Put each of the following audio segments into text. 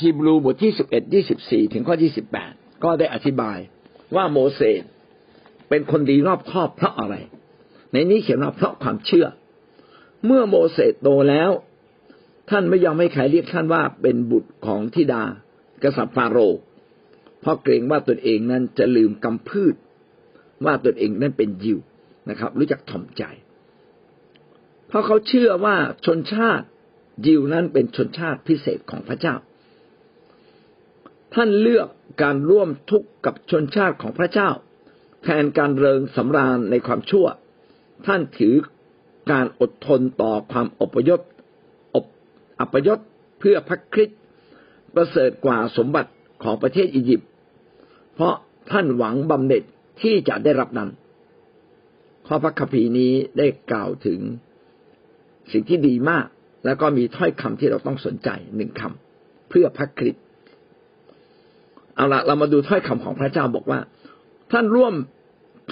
คีบรูบทที่สิบเอ็ดยี่สิบสี่ถึงข้อยี่สิบแปดก็ได้อธิบายว่าโมเสสเป็นคนดีรอบคอบเพราะอะไร ในนี้เขียนว่าเพราะความเชื่อ เมื่อโมเสสโตแล้ว ท่านไม่ยอมให้ใครเรียกท่านว่าเป็นบุตรของธิดา กษัตริย์ฟาโรห์เพราะเกรงว่าตนเองนั้นจะลืมกำพืช ว่าตนเองนั้นเป็นยิวนะครับ รู้จักถ่อมใจ เพราะเขาเชื่อว่าชนชาติยิวนั้นเป็นชนชาติพิเศษของพระเจ้า ท่านเลือกการร่วมทุกข์กับชนชาติของพระเจ้า แทนการเริงสำราญในความชั่ว ท่านถือการอดทนต่อความอพยพอบอัปยศเพื่อพระคริสต์ประเสริฐกว่าสมบัติของประเทศอียิปต์เพราะท่านหวังบำเหน็จที่จะได้รับนั้น ข้อพระคัมภีร์นี้ได้กล่าวถึงสิ่งที่ดีมาก แล้วก็มีถ้อยคำที่เราต้องสนใจหนึ่งคำเพื่อพระคริสต์ เอาละเรามาดูถ้อยคำของพระเจ้าบอกว่า ท่านร่วม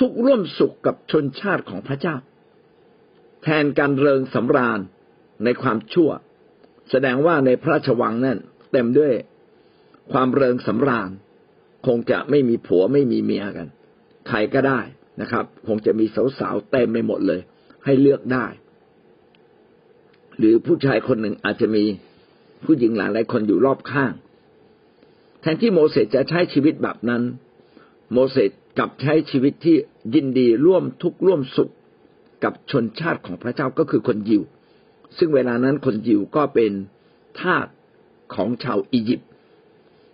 ทุกร่วมสุขกับชนชาติของพระเจ้า แทนการเริงสำราญในความชั่ว แสดงว่าในพระราชวังนั่นเต็มด้วยความเริงสำราญ คงจะไม่มีผัวไม่มีเมียกัน ใครก็ได้นะครับ คงจะมีสาวๆเต็มไปหมดเลย ให้เลือกได้ หรือผู้ชายคนหนึ่งอาจจะมีผู้หญิงหลายหลายคนอยู่รอบข้าง แทนที่โมเสสจะใช้ชีวิตแบบนั้น โมเสสกลับใช้ชีวิตที่ยินดีร่วมทุกข์ร่วมสุขกับชนชาติของพระเจ้าก็คือคนยิว ซึ่งเวลานั้นคนยิวก็เป็นทาสของชาวอียิปต์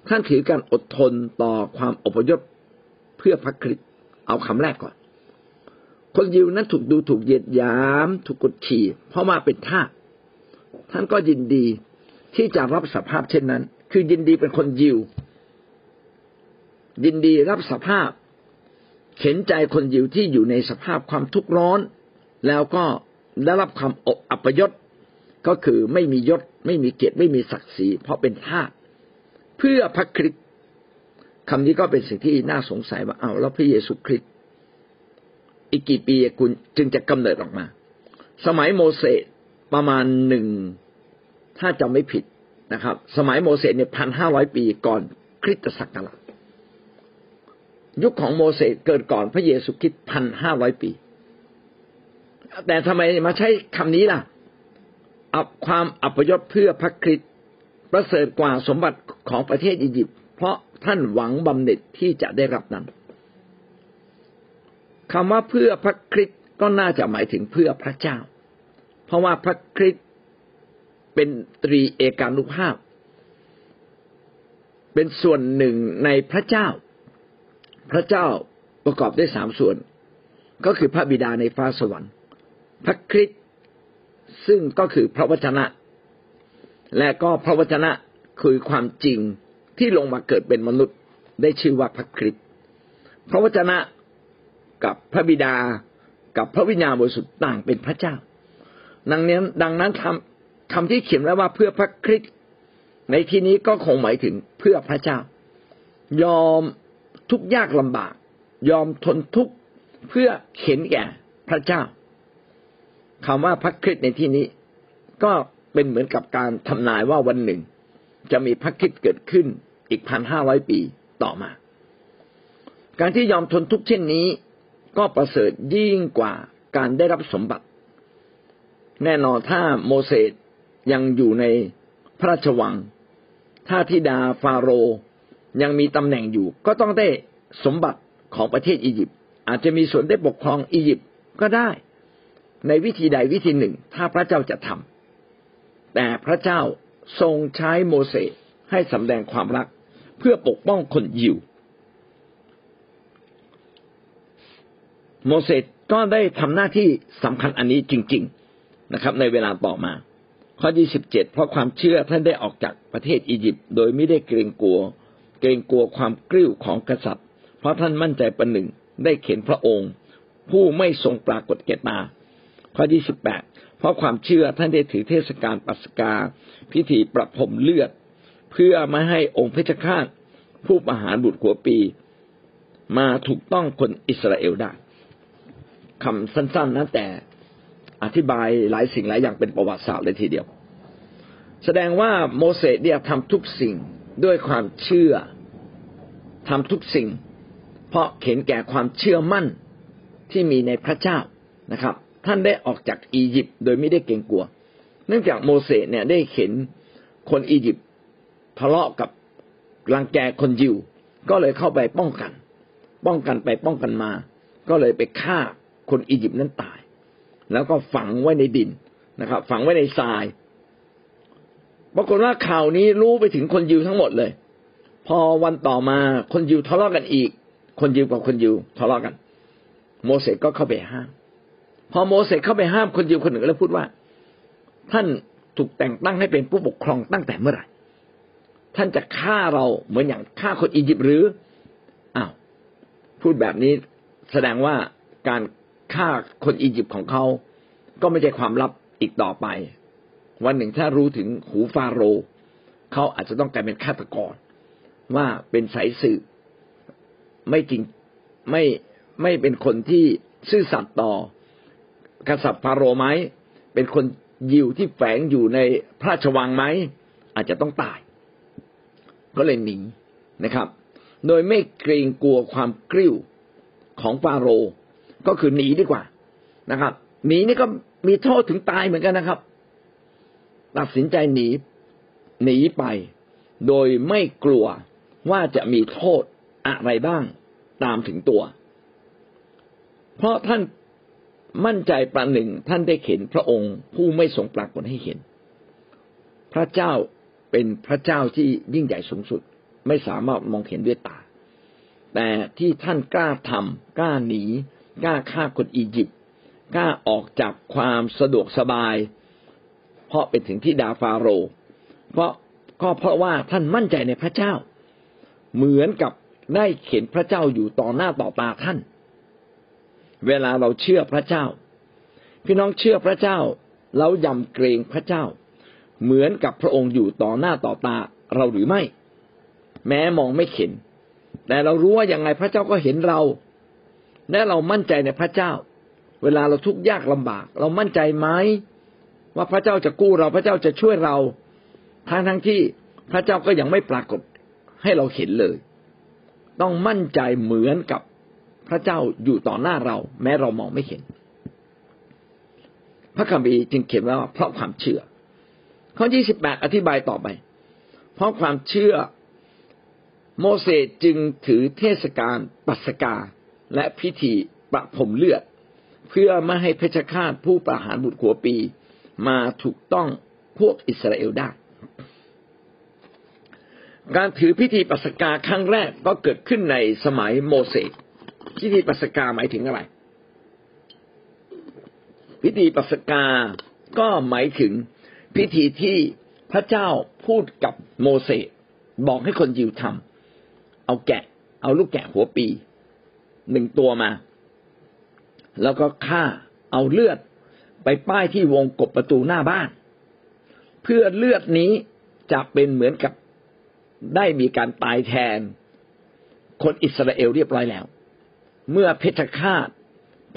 ท่านถือการอดทนต่อความอพยพเพื่อพระคริสต์เอาคำแรกก่อน คนยิวนั้นถูกดูถูกเหยียดหยาม ถูกกดขี่ เพราะว่าเป็นทาสท่านก็ยินดีที่จะรับสภาพเช่นนั้นคือยินดีเป็นคนยิว ยินดีรับสภาพ เห็นใจคนยิวที่อยู่ในสภาพความทุกข์ร้อน แล้วก็ได้รับความอบอัปยศก็คือไม่มียศ ไม่มีเกียรติไม่มีศักดิ์ศรีเพราะเป็นทาสเพื่อพระคริสต์คำนี้ก็เป็นสิ่งที่น่าสงสัยว่าเอาแล้วพระเยซูคริสต์อีกกี่ปีคุณจึงจะกำเนิดออกมา สมัยโมเสสประมาณหนึ่งถ้าจำไม่ผิด นะครับ สมัยโมเสสเนี่ยพันห้าร้อยปีก่อนคริสตศักราชยุคของโมเสสเกิดก่อนพระเยซูคริสต์พันห้าร้อยปี แต่ทำไมมาใช้คำนี้ล่ะ อับความอัปยศเพื่อพระคริสต์ประเสริฐกว่าสมบัติของประเทศอียิปต์เพราะท่านหวังบำเหน็จที่จะได้รับนั้นคำว่าเพื่อพระคริสต์ก็น่าจะหมายถึงเพื่อพระเจ้า เพราะว่าพระคริสต์ เป็นตรีเอกานุภาพ เป็นส่วนหนึ่งในพระเจ้า พระเจ้าประกอบด้วยสามส่วน ก็คือพระบิดาในฟ้าสวรรค์ พระคริสต์ซึ่งก็คือพระวจนะ และก็พระวจนะคือความจริงที่ลงมาเกิดเป็นมนุษย์ได้ชื่อว่าพระคริสต์พระวจนะกับพระบิดากับพระวิญญาณบริสุทธิ์ต่างเป็นพระเจ้า ดังนั้นดังนั้นคำ คำที่เขียนไว้ว่าเพื่อพระคริสต์ในที่นี้ก็คงหมายถึงเพื่อพระเจ้า ยอมทุกยากลำบาก ยอมทนทุกข์เพื่อเห็นแก่พระเจ้าคำว่าพระคริสต์ในที่นี้ ก็เป็นเหมือนกับการทำนายว่าวันหนึ่ง จะมีพระคริสต์เกิดขึ้นอีกพันห้าร้อยปีต่อมา การที่ยอมทนทุกข์เช่นนี้ ก็ประเสริฐยิ่งกว่าการได้รับสมบัติ แน่นอนถ้าโมเสส ยังอยู่ในพระราชวัง ถ้าธิดาฟาโรยังมีตำแหน่งอยู่ ก็ต้องได้สมบัติของประเทศอียิปต์อาจจะมีส่วนได้ปกครองอียิปต์ก็ได้ ในวิธีใดวิธีหนึ่ง ถ้าพระเจ้าจะทำแต่พระเจ้าทรงใช้โมเสสให้สำแดงความรักเพื่อปกป้องคนยิว โมเสสก็ได้ทำหน้าที่สำคัญอันนี้จริง ๆนะครับ ในเวลาต่อมา ข้อที่สิบเจ็ดเพราะความเชื่อท่านได้ออกจากประเทศอียิปต์โดยไม่ได้เกรงกลัว เกรงกลัวความกริ้วของกษัตริย์ เพราะท่านมั่นใจประหนึ่งได้เข็นพระองค์ ผู้ไม่ทรงปรากฏแก่ตาข้อที่สิบแปดเพราะความเชื่อท่านได้ถือเทศกาลปัสกา พิธีประพรมเลือด เพื่อไม่ให้องค์เพชฌฆาตผู้ประหารบุตรหัวปี มาถูกต้องคนอิสราเอลได้คำสั้นๆนะแต่ อธิบายหลายสิ่งหลายอย่างเป็นประวัติศาสตร์เลยทีเดียว แสดงว่าโมเสสเนี่ยทำทุกสิ่งด้วยความเชื่อทำทุกสิ่ง เพราะเห็นแก่ความเชื่อมั่นที่มีในพระเจ้านะครับ ท่านได้ออกจากอียิปต์โดยไม่ได้เกรงกลัว เนื่องจากโมเสสเนี่ยได้เห็นคนอียิปต์ทะเลาะกับรังแกคนยิว ก็เลยเข้าไปป้องกัน ป้องกันไปป้องกันมา ก็เลยไปฆ่าคนอียิปต์นั้นตาย แล้วก็ฝังไว้ในดินนะครับ ฝังไว้ในทราย ปรากฏว่าข่าวนี้รู้ไปถึงคนยิวทั้งหมดเลย พอวันต่อมาคนยิวทะเลาะกันอีก คนยิวกับคนยิวทะเลาะกัน โมเสสก็เข้าไปห้าม พอโมเสสเข้าไปห้ามคนยิวคนหนึ่งก็เลยพูดว่า ท่านถูกแต่งตั้งให้เป็นผู้ปกครองตั้งแต่เมื่อไหร่ ท่านจะฆ่าเราเหมือนอย่างฆ่าคนอียิปต์หรืออ้าวพูดแบบนี้แสดงว่าการ ฆ่าคนอียิปต์ของเขาก็ไม่ใช่ความลับอีกต่อไป วันหนึ่งถ้ารู้ถึงหูฟาโรห์เขาอาจจะต้องกลายเป็นฆาตกร ว่าเป็นสายสืบไม่จริงไม่ไม่เป็นคนที่ซื่อสัตย์ต่อกษัตริย์ฟาโรห์ไหมเป็นคนยิวที่แฝงอยู่ในพระราชวังไหมอาจจะต้องตาย ก็เลยหนีนะครับ โดยไม่เกรงกลัวความกริ้วของฟาโรห์ ก็คือหนีดีกว่านะครับหนีนี่ก็มีโทษถึงตายเหมือนกันนะครับ ตัดสินใจหนีหนีไป โดยไม่กลัวว่าจะมีโทษอะไรบ้างตามถึงตัว เพราะท่านมั่นใจประหนึ่งท่านได้เห็นพระองค์ผู้ไม่ทรงปรากฏให้เห็น พระเจ้าเป็นพระเจ้าที่ยิ่งใหญ่สูงสุด ไม่สามารถมองเห็นด้วยตา แต่ที่ท่านกล้าทำกล้าหนี กล้าฆ่าคนอียิปต์กล้าออกจากความสะดวกสบาย เพราะเป็นถึงที่ดาฟาโรห์เพราะก็เพราะว่าท่านมั่นใจในพระเจ้า เหมือนกับได้เห็นพระเจ้าอยู่ต่อหน้าต่อตาท่าน เวลาเราเชื่อพระเจ้า พี่น้องเชื่อพระเจ้าเรายำเกรงพระเจ้า เหมือนกับพระองค์อยู่ต่อหน้าต่อตาเราหรือไม่ แม้มองไม่เห็น แต่เรารู้ว่าอย่างไงพระเจ้าก็เห็นเรา และเรามั่นใจในพระเจ้า เวลาเราทุกข์ยากลำบาก เรามั่นใจไหมว่าพระเจ้าจะกู้เราพระเจ้าจะช่วยเราทั้งทั้งที่พระเจ้าก็ยังไม่ปรากฏให้เราเห็นเลย ต้องมั่นใจเหมือนกับพระเจ้าอยู่ต่อหน้าเรา แม้เรามองไม่เห็น พระคัมภีร์จึงเขียนว่าเพราะความเชื่อ ข้อที่สิบแปดอธิบายต่อไป เพราะความเชื่อโมเสสจึงถือเทศกาลปัสกา และพิธีประพรมเลือด เพื่อไม่ให้เพชฌฆาตผู้ประหารบุตรขัวปี มาถูกต้องพวกอิสราเอลได้ การถือพิธีปัสกาครั้งแรกก็เกิดขึ้นในสมัยโมเสสพิธีปัสกาหมายถึงอะไร พิธีปัสกาก็หมายถึงพิธีที่พระเจ้าพูดกับโมเสสบอกให้คนยิวทำเอาแกะ เอาลูกแกะหัวปี หนึ่งตัวมา แล้วก็ฆ่าเอาเลือดไปป้ายที่วงกบประตูหน้าบ้าน เพื่อเลือดนี้จะเป็นเหมือนกับได้มีการตายแทน คนอิสราเอลเรียบร้อยแล้ว เมื่อเพชฌฆาต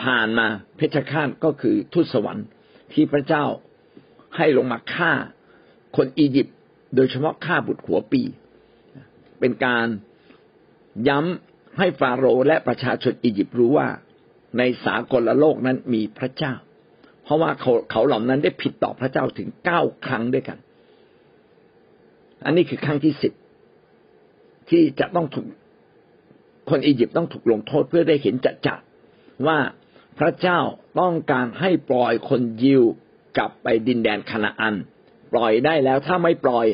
ผ่านมาเพชฌฆาตก็คือทูตสวรรค์ที่พระเจ้าให้ลงมาฆ่าคนอียิปต์โดยเฉพาะฆ่าบุตรหัวปี เป็นการย้ำ ให้ฟาโรห์และประชาชนอียิปต์รู้ว่า ในสากลโลกนั้นมีพระเจ้า เพราะว่าเขาเขาเหล่านั้นได้ผิดต่อพระเจ้าถึงเก้าครั้งด้วยกัน อันนี้คือครั้งที่สิบที่จะต้องถูกคนอียิปต์ต้องถูกลงโทษเพื่อได้เห็นจัดจัดว่าพระเจ้าต้องการให้ปล่อยคนยิวกลับไปดินแดนคานาอัน ปล่อยได้แล้วถ้าไม่ปล่อย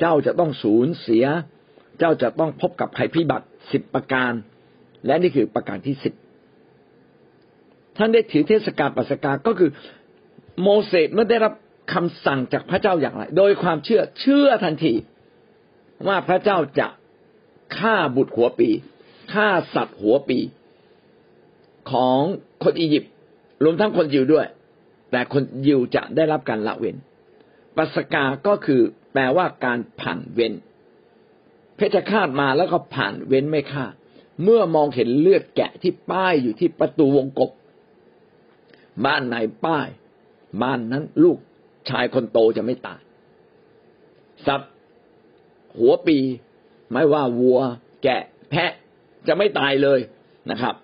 เจ้าจะต้องสูญเสีย เจ้าจะต้องพบกับภัยพิบัติ สิบประการ และนี่คือประการที่สิบท่านได้ถือเทศกาลปัสกาก็คือ โมเสสเมื่อได้รับคำสั่งจากพระเจ้าอย่างไร โดยความเชื่อเชื่อทันที ว่าพระเจ้าจะฆ่าบุตรหัวปีฆ่าสัตว์หัวปี ของคนอียิปต์รวมทั้งคนยิวด้วย แต่คนยิวจะได้รับการละเว้นปัสกาก็คือแปลว่าการผ่านเว้น เพชฌฆาตมาแล้วก็ผ่านเว้นไม่ฆ่า เมื่อมองเห็นเลือดแกะที่ป้ายอยู่ที่ประตูวงกบบ้านไหนป้ายบ้านนั้นลูกชายคนโตจะไม่ตายสัตว์หัวปีไม่ว่าวัว แกะ แพะจะไม่ตายเลยนะครับ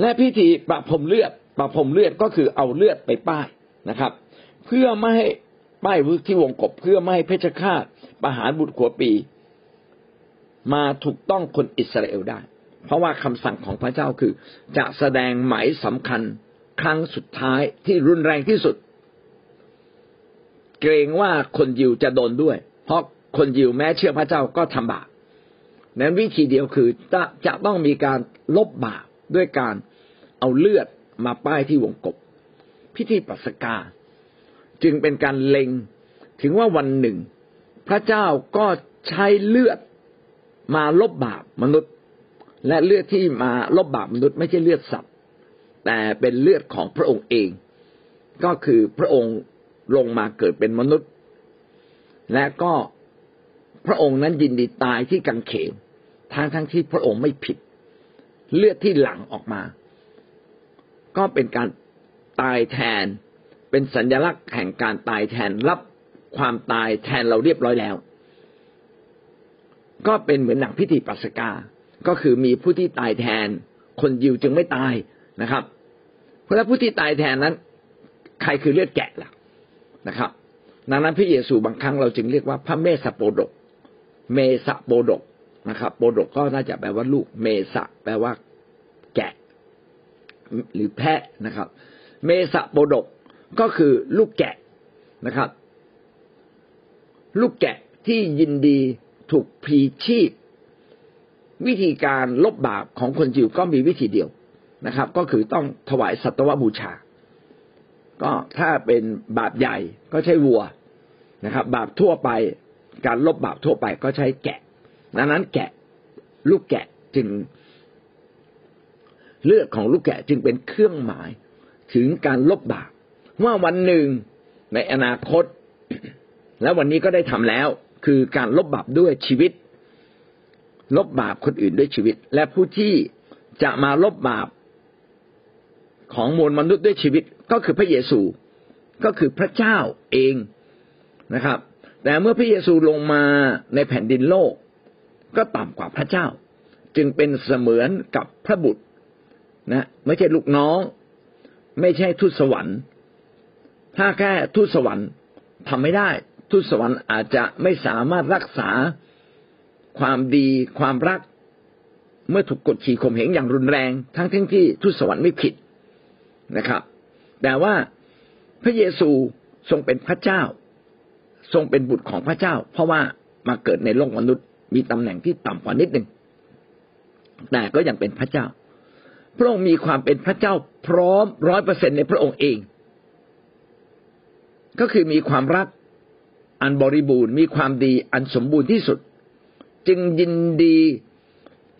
และพิธีประพรมเลือดประพรมเลือดก็คือเอาเลือดไปป้ายนะครับ เพื่อไม่ให้ ป้ายที่วงกบเพื่อไม่ให้เพชฌฆาตประหารบุตรขัวปี มาถูกต้องคนอิสราเอลได้ เพราะว่าคำสั่งของพระเจ้าคือ จะแสดงหมายสำคัญครั้งสุดท้ายที่รุนแรงที่สุด เกรงว่าคนยิวจะโดนด้วย เพราะคนยิวแม้เชื่อพระเจ้าก็ทำบาปนั้นวิธีเดียวคือจะจะต้องมีการลบบาปด้วยการเอาเลือดมาป้ายที่วงกบ พิธีปัสกา จึงเป็นการเล็งถึงว่าวันหนึ่ง พระเจ้าก็ใช้เลือดมาลบบาปมนุษย์ และเลือดที่มาลบบาปมนุษย์ไม่ใช่เลือดสัตว์ แต่เป็นเลือดของพระองค์เอง ก็คือพระองค์ลงมาเกิดเป็นมนุษย์ และก็พระองค์นั้นยินดีตายที่กังเขนทั้งทั้งที่พระองค์ไม่ผิด เลือดที่หลั่งออกมา ก็เป็นการตายแทน เป็นสัญลักษณ์แห่งการตายแทนรับความตายแทนเราเรียบร้อยแล้ว ก็เป็นเหมือนหนังพิธีปัสกา ก็คือมีผู้ที่ตายแทน คนยิวจึงไม่ตายนะครับ เพราะผู้ที่ตายแทนนั้น ใครคือเลือดแกะล่ะนะครับ ดังนั้นพระเยซูบางครั้งเราจึงเรียกว่าพระเมสโปดก เมสโปดกนะครับ โปดกก็น่าจะแปลว่าลูก เมสะแปลว่า แกะ หรือแพะนะครับ เมสะโปดก ก็คือลูกแกะนะครับ ลูกแกะที่ยินดีถูกพลีชีพ วิธีการลบบาปของคนจิวก็มีวิธีเดียวนะครับ ก็คือต้องถวายสัตวบูชา ก็ถ้าเป็นบาปใหญ่ก็ใช้วัวนะครับ บาปทั่วไปการลบบาปทั่วไปก็ใช้แกะดังนั้นแกะลูกแกะจึงเลือดของลูกแกะจึงเป็นเครื่องหมายถึงการลบบาป ว่าวันหนึ่งในอนาคต และวันนี้ก็ได้ทำแล้ว คือการลบบาปด้วยชีวิต ลบบาปคนอื่นด้วยชีวิต และผู้ที่จะมาลบบาปของมวลมนุษย์ด้วยชีวิตก็คือพระเยซูก็คือพระเจ้าเองนะครับ แต่เมื่อพระเยซูลงมาในแผ่นดินโลก ก็ต่ำกว่าพระเจ้า จึงเป็นเสมือนกับพระบุตรนะไม่ใช่ลูกน้อง ไม่ใช่ทูตสวรรค์ ถ้าแค่ทูตสวรรค์ทำไม่ได้ทูตสวรรค์อาจจะไม่สามารถรักษาความดีความรัก เมื่อถูกกดขี่ข่มเหงอย่างรุนแรงทั้งที่ทูตสวรรค์ไม่ผิดนะครับ แต่ว่าพระเยซูทรงเป็นพระเจ้า ทรงเป็นบุตรของพระเจ้า เพราะว่ามาเกิดในโลกมนุษย์ มีตำแหน่งที่ต่ำกว่านิดหนึ่งแต่ก็ยังเป็นพระเจ้า พระองค์มีความเป็นพระเจ้าพร้อมร้อยเปอร์เซ็นในพระองค์เอง ก็คือมีความรักอันบริบูรณ์มีความดีอันสมบูรณ์ที่สุด จึงยินดี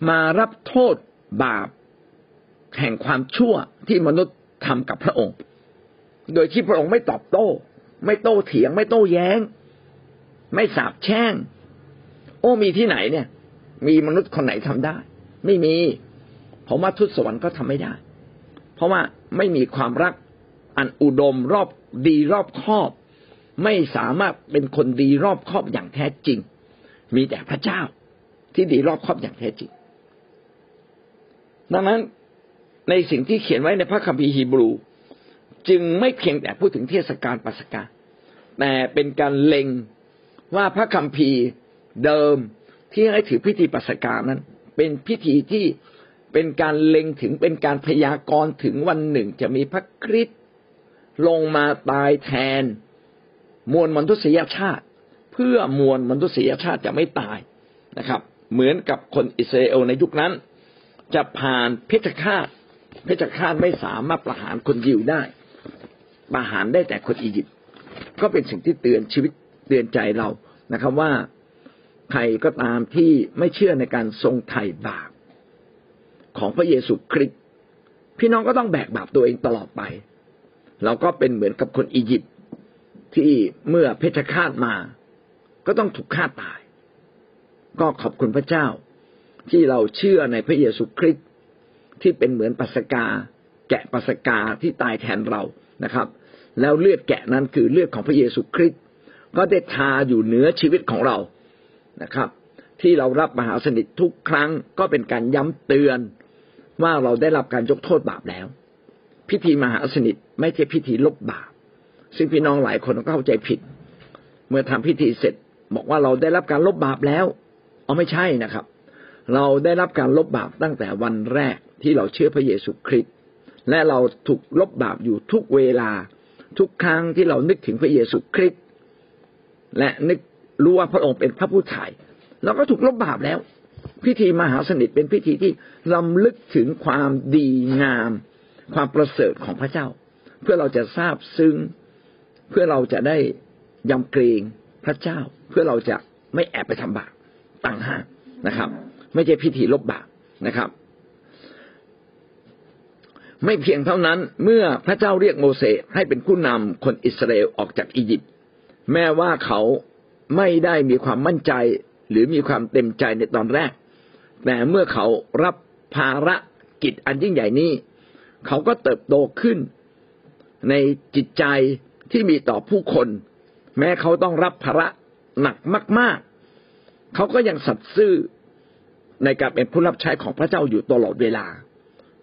มารับโทษบาป แห่งความชั่วที่มนุษย์ทำกับพระองค์ โดยที่พระองค์ไม่ตอบโต้ ไม่โต้เถียง ไม่โต้แย้ง ไม่สาบแช่ง โอ้มีที่ไหนเนี่ย มีมนุษย์คนไหนทำได้ ไม่มีผมว่าทุตสวรรค์ก็ทำไม่ได้ เพราะว่าไม่มีความรัก อันอุดมรอบดีรอบครอบ ไม่สามารถเป็นคนดีรอบครอบอย่างแท้จริง มีแต่พระเจ้าที่ดีรอบครอบอย่างแท้จริง ดังนั้นในสิ่งที่เขียนไว้ในพระคัมภีร์ฮีบรู จึงไม่เพียงแต่พูดถึงเทศกาลปัสกาแต่เป็นการเล็งว่าพระคัมภีร์เดิมที่ให้ถือพิธีปัสกานั้น เป็นพิธีที่เป็นการเล็งถึงเป็นการพยากรณ์ถึงวันหนึ่งจะมีพระคริสต ลงมาตายแทนมวลมนุษยชาติ เพื่อมวลมนุษยชาติจะไม่ตายนะครับ เหมือนกับคนอิสราเอลในยุคนั้น จะผ่านเพชฌฆาตเพชฌฆาตไม่สามารถประหารคนยิวได้ ประหารได้แต่คนอียิปต์ก็เป็นสิ่งที่เตือนชีวิตเตือนใจเรานะครับว่าใครก็ตามที่ไม่เชื่อในการทรงไถ่บาปของพระเยซูคริสต์พี่น้องก็ต้องแบกบาปตัวเองตลอดไป เราก็เป็นเหมือนกับคนอียิปต์ที่เมื่อเพชฌฆาตมา ก็ต้องถูกฆ่าตาย ก็ขอบคุณพระเจ้า ที่เราเชื่อในพระเยซูคริสต์ที่เป็นเหมือนปัสกา แกะปัสกาที่ตายแทนเรานะครับ แล้วเลือดแกะนั้นคือเลือดของพระเยซูคริสต์ก็ได้ทาอยู่เหนือชีวิตของเรานะครับ ที่เรารับมหาสนิททุกครั้งก็เป็นการย้ำเตือนว่าเราได้รับการยกโทษบาปแล้ว พิธีมหาสนิทไม่ใช่พิธีลบบาปซึ่งพี่น้องหลายคนก็เข้าใจผิด เมื่อทำพิธีเสร็จ บอกว่าเราได้รับการลบบาปแล้วเอาไม่ใช่นะครับ เราได้รับการลบบาปตั้งแต่วันแรกที่เราเชื่อพระเยซูคริสต์และเราถูกลบบาปอยู่ทุกเวลาทุกครั้งที่เรานึกถึงพระเยซูคริสต์และนึกรู้ว่าพระองค์เป็นพระผู้ถ่ายเราก็ถูกลบบาปแล้ว พิธีมหาสนิทเป็นพิธีที่ลำลึกถึงความดีงาม ความประเสริฐของพระเจ้า เพื่อเราจะทราบซึ้งเพื่อเราจะได้ยำเกรงพระเจ้า เพื่อเราจะไม่แอบไปทำบาปต่างหากนะครับ ไม่ใช่พิธีลบบาปนะครับ ไม่เพียงเท่านั้นเมื่อพระเจ้าเรียกโมเสสให้เป็นผู้นำคนอิสราเอลออกจากอียิปต์แม้ว่าเขาไม่ได้มีความมั่นใจหรือมีความเต็มใจในตอนแรก แต่เมื่อเขารับภารกิจอันยิ่งใหญ่นี้ เขาก็เติบโตขึ้น ในจิตใจที่มีต่อผู้คน แม้เขาต้องรับภาระหนักมาก ๆ เขาก็ยังสัตย์ซื่อในการเป็นผู้รับใช้ของพระเจ้าอยู่ตลอดเวลา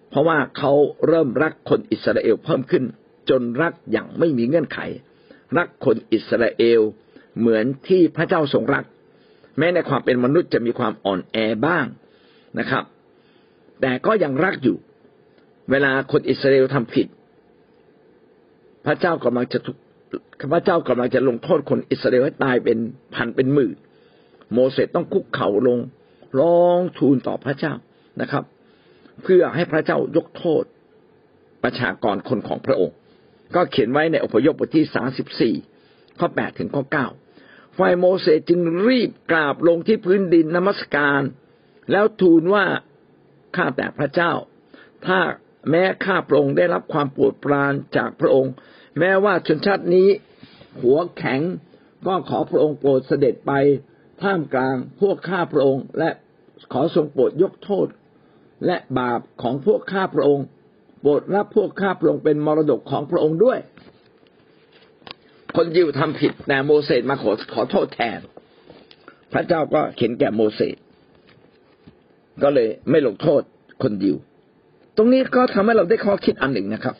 เพราะว่าเขาเริ่มรักคนอิสราเอลเพิ่มขึ้น จนรักอย่างไม่มีเงื่อนไข รักคนอิสราเอลเหมือนที่พระเจ้าทรงรัก แม้ในความเป็นมนุษย์จะมีความอ่อนแอบ้างนะครับ แต่ก็ยังรักอยู่ เวลาคนอิสราเอลทำผิด พระเจ้ากำลังจะพระเจ้ากำลังจะลงโทษคนอิสราเอลให้ตายเป็นพันเป็นหมื่นโมเสสต้องคุกเข่าลงร้องทูลต่อพระเจ้านะครับ เพื่อให้พระเจ้ายกโทษประชากรคนของพระองค์ ก็เขียนไว้ในอพยพบทที่สาสิบสี่ข้อแปดถึงข้อเก้าฝ่ายโมเสสจึงรีบกราบลงที่พื้นดินนมัสการ แล้วทูลว่าข้าแต่พระเจ้า ถ้า แม้ข้าพระองค์ได้รับความปวดปรานจากพระองค์ แม้ว่าชนชาตินี้ หัวแข็งก็ขอพระองค์โปรดเสด็จไปท่ามกลางพวกข้าพระองค์ และขอทรงโปรดยกโทษ และบาปของพวกข้าพระองค์โปรดรับพวกข้าพระองค์เป็นมรดกของพระองค์ด้วย คนยิวทำผิดแต่โมเสสมาขอขอโทษแทน พระเจ้าก็เข็นแก่โมเสสก็เลยไม่ลงโทษคนยิว ตรงนี้ก็ทำให้เราได้ข้อคิดอันหนึ่งนะครับ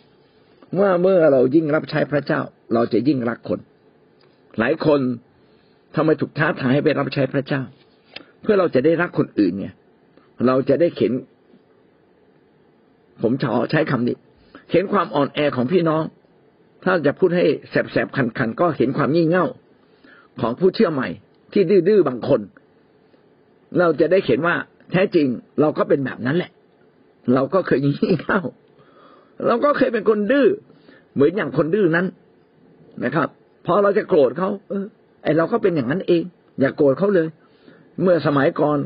ว่าเมื่อเรายิ่งรับใช้พระเจ้า เราจะยิ่งรักคน หลายคนทำไมถูกท้าทายให้ไปรับใช้พระเจ้า เพื่อเราจะได้รักคนอื่นเนี่ย เราจะได้เข็น ผมชอใช้คำนี้ เห็นความอ่อนแอของพี่น้อง ถ้าจะพูดให้แสบๆคันๆก็เห็นความงี่เง่าของผู้เชื่อใหม่ ที่ดื้อๆบางคน เราจะได้เห็นว่าแท้จริงเราก็เป็นแบบนั้นแหละ เราก็เคยงี่เง่าเราก็เคยเป็นคนดื้อเหมือนอย่างคนดื้อนั้นนะครับพอเราจะโกรธเขาเออไอเราก็เป็นอย่างนั้นเอง อย่ากโกรธเขาเลย เมื่อสมัยก่อน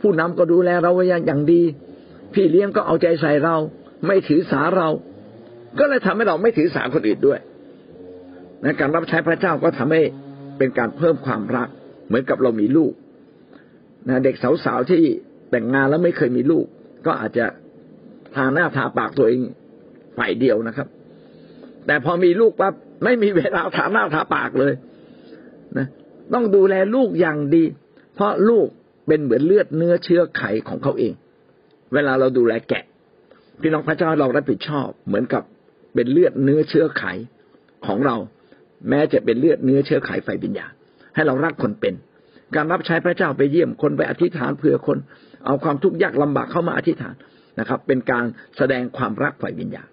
ผู้นำก็ดูแลเราอย่างดี พี่เลี้ยงก็เอาใจใส่เรา ไม่ถือสาเรา ก็เลยทำให้เราไม่ถือสาคนอื่นด้วยในการรับใช้พระเจ้าก็ทำให้เป็นการเพิ่มความรัก เหมือนกับเรามีลูกนะเด็กสาวๆที่แต่งงานแล้วไม่เคยมีลูก ก็อาจจะทาหน้าทาปากตัวเองฝ่ายเดียวนะครับ แต่พอมีลูกปั๊บไม่มีเวลาทาหน้าทาปากเลยนะต้องดูแลลูกอย่างดี เพราะลูกเป็นเหมือนเลือดเนื้อเชื้อไขของเขาเอง เวลาเราดูแลแกะ พี่น้องพระเจ้าเรารับผิดชอบ เหมือนกับเป็นเลือดเนื้อเชื้อไขของเรา แม้จะเป็นเลือดเนื้อเชื้อไขไฟบิญญาให้เรารักคนเป็น การรับใช้พระเจ้าไปเยี่ยมคนไปอธิษฐานเพื่อคน เอาความทุกข์ยากลำบากเข้ามาอธิษฐานนะครับ เป็นการแสดงความรักฝ่ายวิญญาณ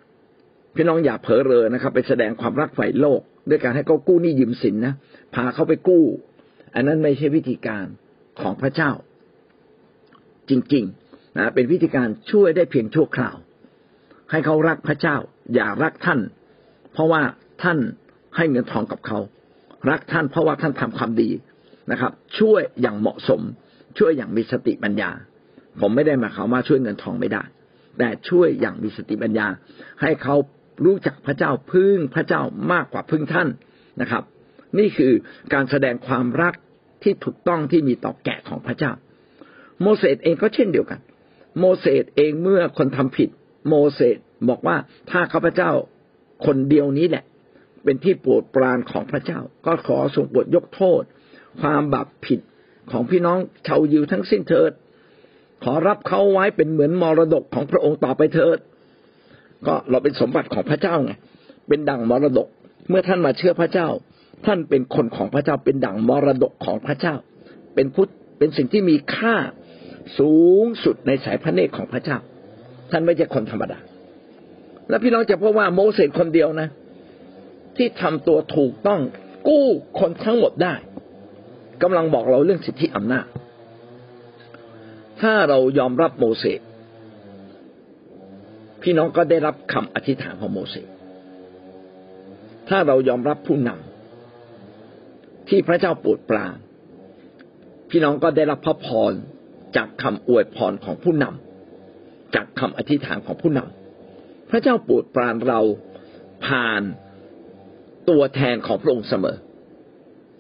พี่น้องอย่าเผลอเรอนะครับ ไปแสดงความรักฝ่ายโลก ด้วยการให้เขากู้หนี้ยืมสินนะพาเขาไปกู้ อันนั้นไม่ใช่วิธีการของพระเจ้า จริงๆนะเป็นวิธีการช่วยได้เพียงชั่วคราว ให้เขารักพระเจ้า อย่ารักท่าน เพราะว่าท่านให้เงินทองกับเขา รักท่านเพราะว่าท่านทำความดี นะครับ ช่วยอย่างเหมาะสม ช่วยอย่างมีสติปัญญา ผมไม่ได้มาเขามาช่วยเงินทองไม่ได้ แต่ช่วยอย่างมีสติปัญญา ให้เขารู้จักพระเจ้าพึ่งพระเจ้ามากกว่าพึ่งท่านนะครับ นี่คือการแสดงความรักที่ถูกต้องที่มีต่อแกะของพระเจ้า โมเสสเองก็เช่นเดียวกัน โมเสสเองเมื่อคนทำผิด โมเสสบอกว่าถ้าข้าพเจ้าคนเดียวนี้แหละ เป็นที่โปรดปรานของพระเจ้า ก็ขอทรงโปรดยกโทษ ความบาปผิดของพี่น้องชาวยิวทั้งสิ้นเถิด ขอรับเขาไว้เป็นเหมือนมรดกของพระองค์ต่อไปเถิด ก็เราเป็นสมบัติของพระเจ้าไงเป็นดั่งมรดก เมื่อท่านมาเชื่อพระเจ้า ท่านเป็นคนของพระเจ้า เป็นดั่งมรดกของพระเจ้า เป็นพุทธเป็นสิ่งที่มีค่าสูงสุดในสายพระเนตรของพระเจ้า ท่านไม่ใช่คนธรรมดา และพี่น้องจะพบว่าโมเสสคนเดียวนะ ที่ทำตัวถูกต้องกู้คนทั้งหมดได้ กำลังบอกเราเรื่องสิทธิอำนาจ ถ้าเรายอมรับโมเสสพี่น้องก็ได้รับคำอธิษฐานของโมเสสถ้าเรายอมรับผู้นำที่พระเจ้าโปรดปรานพี่น้องก็ได้รับพระพรจากคำอวยพรของผู้นำจากคำอธิษฐานของผู้นำพระเจ้าโปรดปรานเราผ่านตัวแทนของพระองค์เสมอ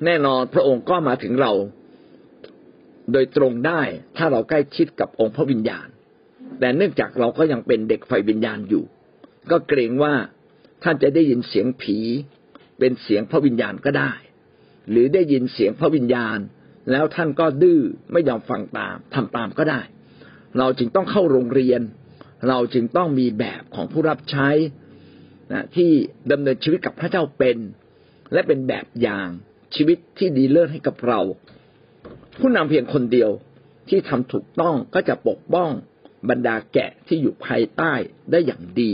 แน่นอนพระองค์ก็มาถึงเรา โดยตรงได้ถ้าเราใกล้ชิดกับองค์พระวิญญาณ แต่เนื่องจากเราก็ยังเป็นเด็กไฟวิญญาณอยู่ ก็เกรงว่าท่านจะได้ยินเสียงผี เป็นเสียงพระวิญญาณก็ได้ หรือได้ยินเสียงพระวิญญาณ แล้วท่านก็ดื้อไม่ยอมฟังตามทำตามก็ได้ เราจึงต้องเข้าโรงเรียน เราจึงต้องมีแบบของผู้รับใช้นะที่ดำเนินชีวิตกับพระเจ้าเป็น และเป็นแบบอย่าง ชีวิตที่ดีเลิศให้กับเรา ผู้นำเพียงคนเดียวที่ทำถูกต้องก็จะปกป้องบรรดาแกะที่อยู่ภายใต้ได้อย่างดี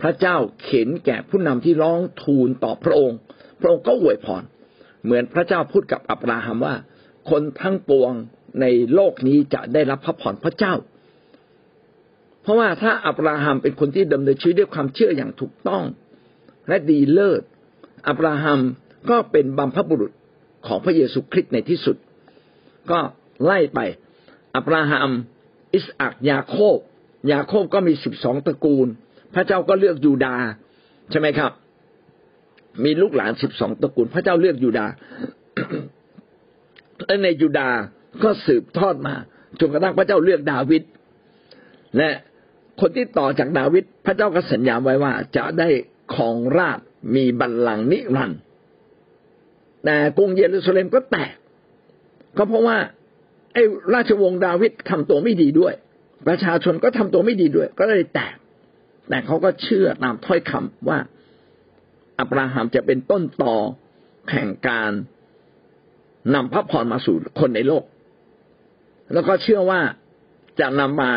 พระเจ้าเข็นแก่ผู้นำที่ร้องทูลต่อพระองค์ พระองค์ก็อวยพร เหมือนพระเจ้าพูดกับอับราฮัมว่า คนทั้งปวงในโลกนี้จะได้รับพระพรพระเจ้า เพราะว่าถ้าอับราฮัมเป็นคนที่ดำเนินชีวิตด้วยความเชื่ออย่างถูกต้อง และดีเลิศอับราฮัม ก็เป็นบัมพบุรุษของพระเยซูคริสต์ในที่สุด ก็ไล่ไป อับราฮัม อิสอักยาโคบ ยาโคบก็มีสิบสองตระกูล พระเจ้าก็เลือกยูดาใช่ไหมครับ มีลูกหลานสิบสองตระกูล พระเจ้าเลือกยูดาและในยูดาก็สืบทอดมาจนกระทั่งพระเจ้าเลือกดาวิดและคนที่ต่อจากดาวิดพระเจ้าก็สัญญาไว้ว่าจะได้ของราชมีบัลลังก์นิรันดร์ แต่กรุงเยรูซาเล็มก็แตก ก็เพราะว่า ไอ้ราชวงศ์ดาวิดทำตัวไม่ดีด้วย ประชาชนก็ทำตัวไม่ดีด้วย ก็เลยแตก แต่เขาก็เชื่อตามถ้อยคำว่า อับราฮัมจะเป็นต้นต่อแห่งการนำพระพรมาสู่คนในโลก แล้วก็เชื่อว่าจะนำมา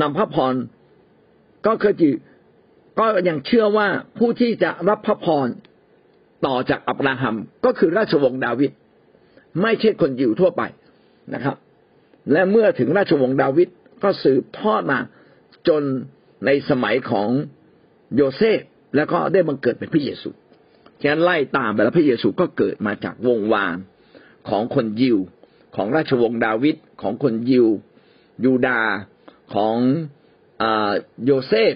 นำพระพรก็คือก็ยังเชื่อว่าผู้ที่จะรับพระพร ต่อจากอับราฮัมก็คือราชวงศ์ดาวิดไม่ใช่คนยิวทั่วไปนะครับ และเมื่อถึงราชวงศ์ดาวิดก็สืบทอดมาจนในสมัยของโยเซฟแล้วก็ได้บังเกิดเป็นพระเยซูฉะนั้นไล่ตามไปแล้วพระเยซูก็เกิดมาจากวงวานของคนยิว ของราชวงศ์ดาวิดของคนยิว ยูดาของโยเซฟ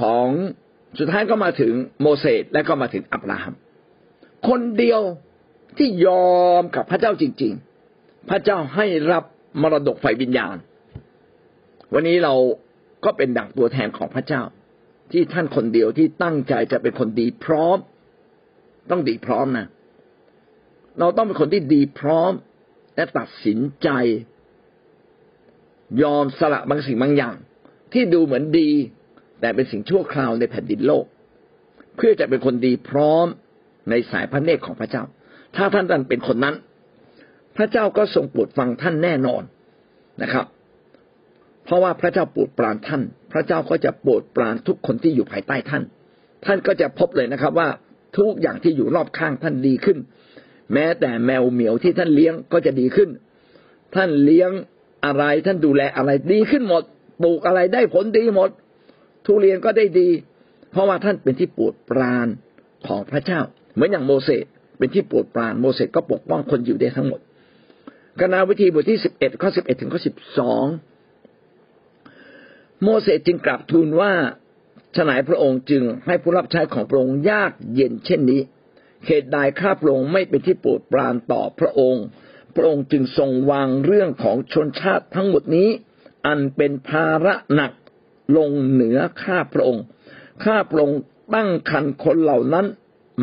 ของสุดท้ายก็มาถึงโมเสสและก็มาถึงอับราฮัม คนเดียวที่ยอมกับพระเจ้าจริง ๆ พระเจ้าให้รับมรดกไฟวิญญาณ วันนี้เราก็เป็นดั่งตัวแทนของพระเจ้า ที่ท่านคนเดียวที่ตั้งใจจะเป็นคนดีพร้อม ต้องดีพร้อมนะเราต้องเป็นคนที่ดีพร้อม และตัดสินใจ ยอมสละบางสิ่งบางอย่าง ที่ดูเหมือนดี แต่เป็นสิ่งชั่วคราวในแผ่นดินโลก เพื่อจะเป็นคนดีพร้อม ในสายพระเนตรของพระเจ้า ถ้าท่านท่านเป็นคนนั้น พระเจ้าก็ทรงโปรดฟังท่านแน่นอนนะครับ เพราะว่าพระเจ้าโปรดปรานท่าน พระเจ้าก็จะโปรดปรานทุกคนที่อยู่ภายใต้ท่าน ท่านก็จะพบเลยนะครับว่าทุกอย่างที่อยู่รอบข้างท่านดีขึ้น แม้แต่แมวเหมียวที่ท่านเลี้ยงก็จะดีขึ้น ท่านเลี้ยงอะไรท่านดูแลอะไรดีขึ้นหมดปลูกอะไรได้ผลดีหมด ทุเรียนก็ได้ดี เพราะว่าท่านเป็นที่ปรดปราน ของพระเจ้า เหมือนอย่างโมเสสเป็นที่โปรดปรานโมเสสก็ปกป้องคนอยู่ได้ทั้งหมดกนาวิธีบทที่สิบเอ็ดข้อสิบเอ็ดถึงข้อสิบสองโมเสสจึงกลับทูลว่าฉนายพระองค์จึงให้ผู้รับใช้ของพระองค์ยากเย็นเช่นนี้เหตุใดข้าพระองค์ไม่เป็นที่โปรดปรานต่อพระองค์ พระองค์จึงทรงวางเรื่องของชนชาติทั้งหมดนี้ อันเป็นภาระหนักลงเหนือข้าพระองค์ ข้าพระองค์ ตั้งคันคนเหล่านั้น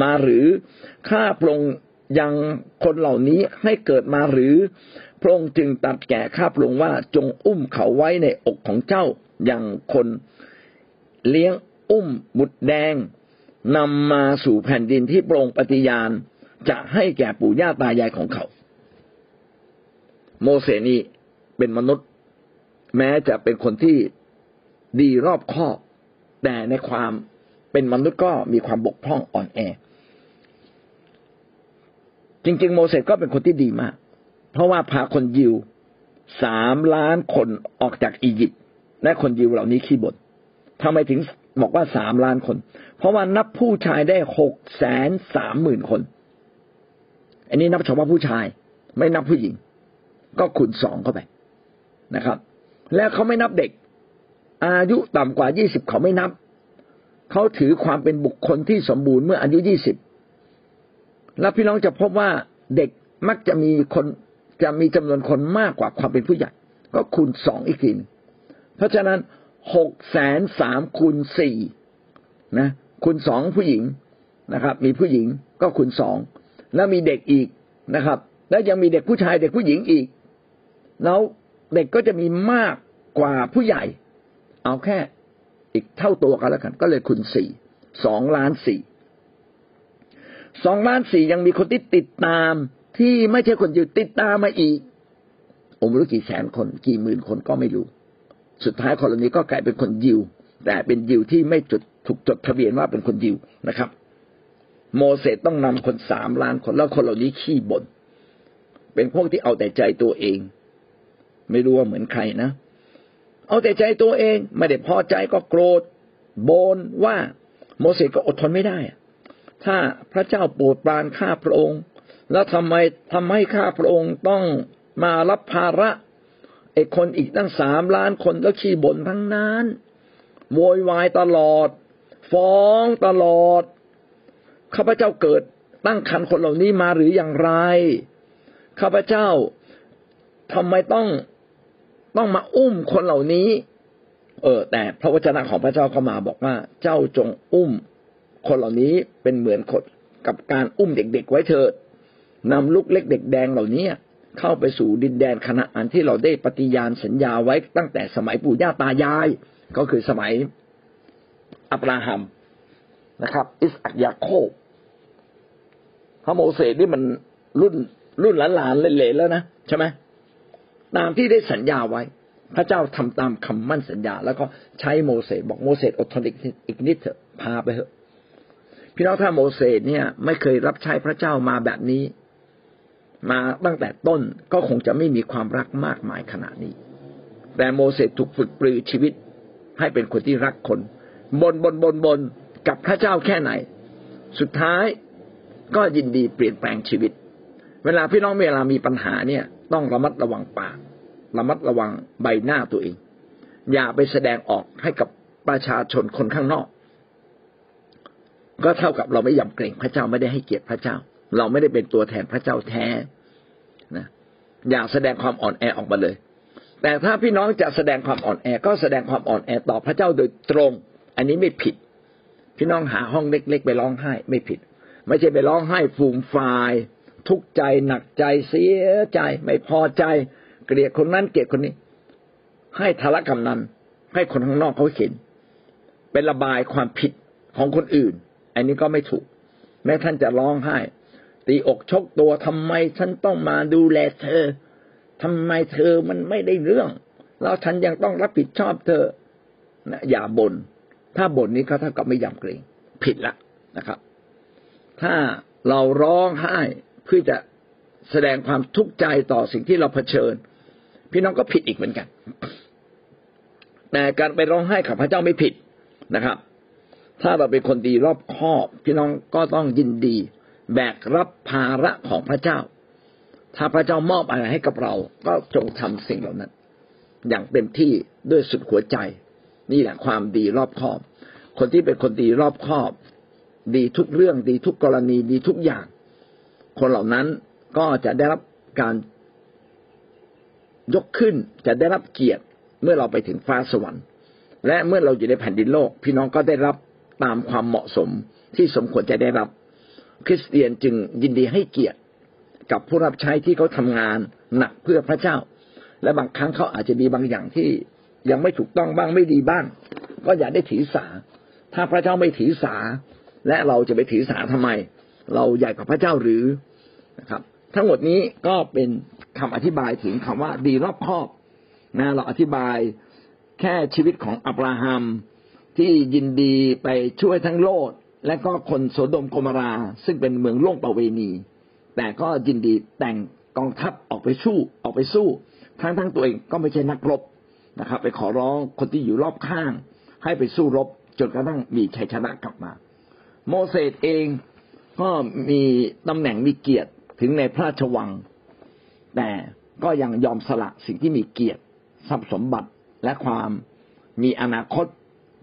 มาหรือข้าพระองค์ยังคนเหล่านี้ให้เกิดมาหรือ พระองค์จึงตัดแก่ข้าพระองค์ว่าจงอุ้มเขาไว้ในอกของเจ้าอย่างคนเลี้ยงอุ้มบุตรแดงนำมาสู่แผ่นดินที่พรงปฏิญาณ จะให้แก่ปู่ย่าตายายของเขา โมเสสนี่เป็นมนุษย์ แม้จะเป็นคนที่ดีรอบคอบแต่ในความ เป็นมนุษย์ก็มีความบกพร่องอ่อนแอ จริง ๆ โมเสสก็เป็นคนที่ดีมาก เพราะว่าพาคนยิวสามล้านคนออกจากอียิปต์และคนยิวเหล่านี้ขี้บ่นทำไมถึงบอกว่าสามล้านคน เพราะว่านับผู้ชายได้หกแสนสามหมื่นคน อันนี้นับเฉพาะผู้ชายไม่นับผู้หญิง ก็คูณสองเข้าไปนะครับ แล้วเขาไม่นับเด็ก อายุต่ำกว่ายี่สิบเขาไม่นับ เขาถือความเป็นบุคคลที่สมบูรณ์เมื่ออายุยี่สิบแล้วพี่น้องจะพบว่าเด็กมักจะมีคนจะมีจำนวนคนมากกว่าความเป็นผู้ใหญ่ ก็คูณสองอีกทีเพราะฉะนั้นหกแสนสามคูณสี่นะคูณสองผู้หญิงนะครับ มีผู้หญิงก็คูณสองแล้วมีเด็กอีกนะครับ แล้วยังมีเด็กผู้ชายเด็กผู้หญิงอีก แล้วเด็กก็จะมีมากกว่าผู้ใหญ่ เอาแค่ อีกเท่าตัวกันแล้วกัน ก็เลยคูณสี่สองล้านสี่สองล้านสี่ยังมีคนที่ติดตามที่ไม่ใช่คนอยู่ติดตามมาอีกผมรู้กี่แสนคนกี่หมื่นคนก็ไม่รู้ สุดท้ายคนเหล่านี้ก็กลายเป็นคนยิว แต่เป็นยิวที่ไม่จดถูกจดทะเบียนว่าเป็นคนยิวนะครับ โมเสสต้องนำคนสามล้านคนแล้วคนเหล่านี้ขี้บน่นเป็นพวกที่เอาแต่ใจตัวเอง ไม่รู้ว่าเหมือนใครนะ เอาแต่ใจตัวเองไม่ได้พอใจก็โกรธโบนว่าโมเสสก็อดทนไม่ได้ ถ้าพระเจ้าโปรดปรานข้าพระองค์ แล้วทำไมทำให้ข้าพระองค์ต้องมารับภาระไอ้คนอีกตั้งสามล้านคนก็ขี้บ่นทั้งนั้นโวยวายตลอด ฟ้องตลอดข้าพเจ้าเกิดตั้งคันคนเหล่านี้มาหรืออย่างไรข้าพเจ้าทำไมต้อง ต้องมาอุ้มคนเหล่านี้ เออ แต่พระวจนะของพระเจ้าก็มาบอกว่า เจ้าจงอุ้ม คนเหล่านี้เป็นเหมือนคนกับการอุ้มเด็ก ๆ ไว้เถิดนำลูกเล็กเด็กแดงเหล่านี้เข้าไปสู่ดินแดนคณะอันที่เราได้ปฏิญาณสัญญาไว้ตั้งแต่สมัยปู่ย่าตายาย ก็คือสมัยอับราฮัมนะครับ อิสอักยาโคบพระโมเสสนี่มันรุ่นรุ่นหลานๆเละๆแล้วนะใช่ไหม ตามที่ได้สัญญาไว้ พระเจ้าทำตามคำมั่นสัญญา แล้วก็ใช้โมเสสบอกโมเสสอดทนอีกนิดเถอะพาไปเถอะ พี่น้องถ้าโมเสสเนี่ย ไม่เคยรับใช้พระเจ้ามาแบบนี้ มาตั้งแต่ต้นก็คงจะไม่มีความรักมากมายขนาดนี้ แต่โมเสสถูกฝึกปรือชีวิต ให้เป็นคนที่รักคนบนบนบนบนกับพระเจ้าแค่ไหน สุดท้ายก็ยินดีเปลี่ยนแปลงชีวิต เวลาพี่น้องเวลามีปัญหาเนี่ย ต้องระมัดระวังปาก ระมัดระวังใบหน้าตัวเอง อย่าไปแสดงออกให้กับประชาชนคนข้างนอก ก็เท่ากับเราไม่ยำเกรงพระเจ้าไม่ได้ให้เกียรติพระเจ้า เราไม่ได้เป็นตัวแทนพระเจ้าแท้นะอย่าแสดงความอ่อนแอออกมาเลย แต่ถ้าพี่น้องจะแสดงความอ่อนแอ ก็แสดงความอ่อนแอต่อพระเจ้าโดยตรง อันนี้ไม่ผิด พี่น้องหาห้องเล็ก ๆ ไปร้องไห้ไม่ผิด ไม่ใช่ไปร้องไห้ฟูมฟาย ทุกข์ใจหนักใจเสียใจไม่พอใจ เกลียดคนนั้นเกลียดคนนี้ ให้ทารกำนันให้คนข้างนอกเขาเห็น เป็นระบายความผิดของคนอื่น อันนี้ก็ไม่ถูก แม้ท่านจะร้องไห้ตีอกชกตัวทำไมฉันต้องมาดูแลเธอทำไมเธอมันไม่ได้เรื่อง แล้วฉันยังต้องรับผิดชอบเธอนะอย่าบน่นถ้าบ่นนี้ก็เท่ากับไม่ยำเกรงผิดละนะครับ ถ้าเราร้องไห้ เพื่อจะแสดงความทุกข์ใจต่อสิ่งที่เราเผชิญ พี่น้องก็ผิดอีกเหมือนกัน แต่การไปร้องไห้กับพระเจ้าไม่ผิดนะครับ ถ้าเราเป็นคนดีรอบคอบ พี่น้องก็ต้องยินดี แบกรับภาระของพระเจ้า ถ้าพระเจ้ามอบอะไรให้กับเรา ก็จงทำสิ่งเหล่านั้น อย่างเต็มที่ด้วยสุดหัวใจ นี่แหละความดีรอบคอบ คนที่เป็นคนดีรอบคอบ ดีทุกเรื่องดีทุกกรณีดีทุกอย่าง คนเหล่านั้นก็จะได้รับการยกขึ้นจะได้รับเกียรติเมื่อเราไปถึงฟ้าสวรรค์ และเมื่อเราอยู่ในแผ่นดินโลก พี่น้องก็ได้รับตามความเหมาะสมที่สมควรจะได้รับ คริสเตียนจึงยินดีให้เกียรติกับผู้รับใช้ที่เขาทำงานหนักเพื่อพระเจ้า และบางครั้งเขาอาจจะมีบางอย่างที่ยังไม่ถูกต้องบ้างไม่ดีบ้าง ก็อย่าได้ถือสา ถ้าพระเจ้าไม่ถือสา และเราจะไปถือสาทำไม เราใหญ่กว่าพระเจ้าหรือนะครับ ทั้งหมดนี้ก็เป็นคำอธิบายถึงคำว่าดีรอบคอบนะเราอธิบายแค่ชีวิตของอับราฮัมที่ยินดีไปช่วยทั้งโลดและก็คนโสดมโกมารา ซึ่งเป็นเมืองล่งประเวณี แต่ก็ยินดีแต่งกองทัพออกไปสู้ออกไปสู้ ทั้งทั้งตัวเองก็ไม่ใช่นักรบนะครับ ไปขอร้องคนที่อยู่รอบข้าง ให้ไปสู้รบจนกระทั่งมีชัยชนะกลับมา โมเสสเอง ก็มีตำแหน่งมีเกียรติถึงในพระราชวัง แต่ก็ยังยอมสละสิ่งที่มีเกียรติทรัพย์สมบัติและความมีอนาคต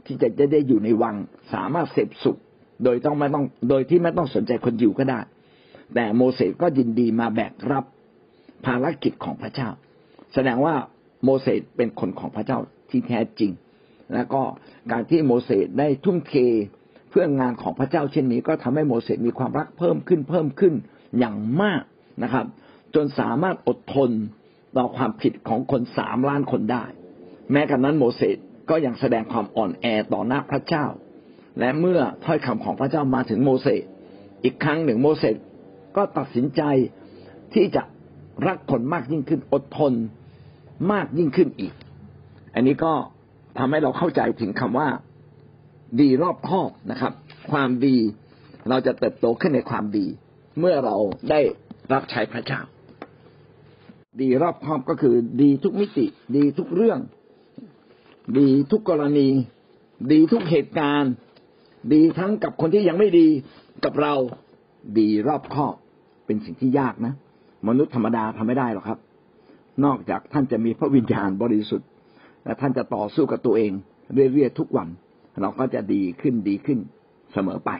ที่จะจะได้อยู่ในวัง สามารถเสพสุข โดยต้องไม่ต้องโดยที่ไม่ต้องสนใจคนอยู่ก็ได้ แต่โมเสสก็ยินดีมาแบกรับภารกิจของพระเจ้า แสดงว่าโมเสสเป็นคนของพระเจ้าที่แท้จริง แล้วก็การที่โมเสสได้ทุ่มเท เพื่องานของพระเจ้าเช่นนี้ ก็ทำให้โมเสสมีความรักเพิ่มขึ้นเพิ่มขึ้นอย่างมากนะครับ จนสามารถอดทนต่อความผิดของคนสามล้านคนได้ แม้กระนั้นโมเสสก็ยังแสดงความอ่อนแอต่อหน้าพระเจ้า และเมื่อถ้อยคำของพระเจ้ามาถึงโมเสสอีกครั้งหนึ่งโมเสสก็ตัดสินใจที่จะรักคนมากยิ่งขึ้นอดทนมากยิ่งขึ้นอีก อันนี้ก็ทำให้เราเข้าใจถึงคำว่า ดีรอบคอบนะครับ ความดีเราจะเติบโตขึ้นในความดี เมื่อเราได้รับใช้พระเจ้า ดีรอบคอบก็คือ ดีทุกมิติ ดีทุกเรื่อง ดีทุกกรณี ดีทุกเหตุการณ์ ดีทั้งกับคนที่ยังไม่ดีกับเราดีรอบคอบเป็นสิ่งที่ยากนะ มนุษย์ธรรมดาทำไม่ได้หรอกครับ นอกจากท่านจะมีพระวิญญาณบริสุทธิ์และท่านจะต่อสู้กับตัวเองเรื่อยๆทุกวัน เราก็จะดีขึ้นดีขึ้นเสมอไป